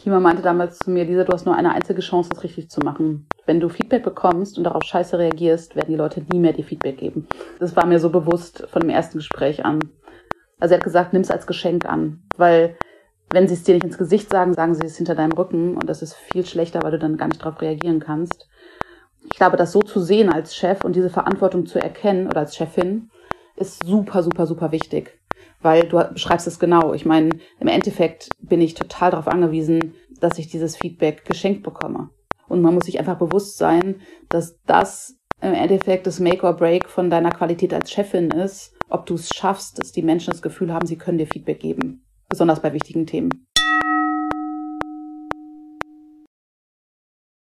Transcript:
Kima meinte damals zu mir, Lisa, du hast nur eine einzige Chance, das richtig zu machen. Wenn du Feedback bekommst und darauf scheiße reagierst, werden die Leute nie mehr dir Feedback geben. Das war mir so bewusst von dem ersten Gespräch an. Also er hat gesagt, nimm es als Geschenk an, weil wenn sie es dir nicht ins Gesicht sagen, sagen sie es hinter deinem Rücken und das ist viel schlechter, weil du dann gar nicht darauf reagieren kannst. Ich glaube, das so zu sehen als Chef und diese Verantwortung zu erkennen oder als Chefin ist super, super, super wichtig weil du beschreibst es genau. Ich meine, im Endeffekt bin ich total darauf angewiesen, dass ich dieses Feedback geschenkt bekomme. Und man muss sich einfach bewusst sein, dass das im Endeffekt das Make or Break von deiner Qualität als Chefin ist, ob du es schaffst, dass die Menschen das Gefühl haben, sie können dir Feedback geben. Besonders bei wichtigen Themen.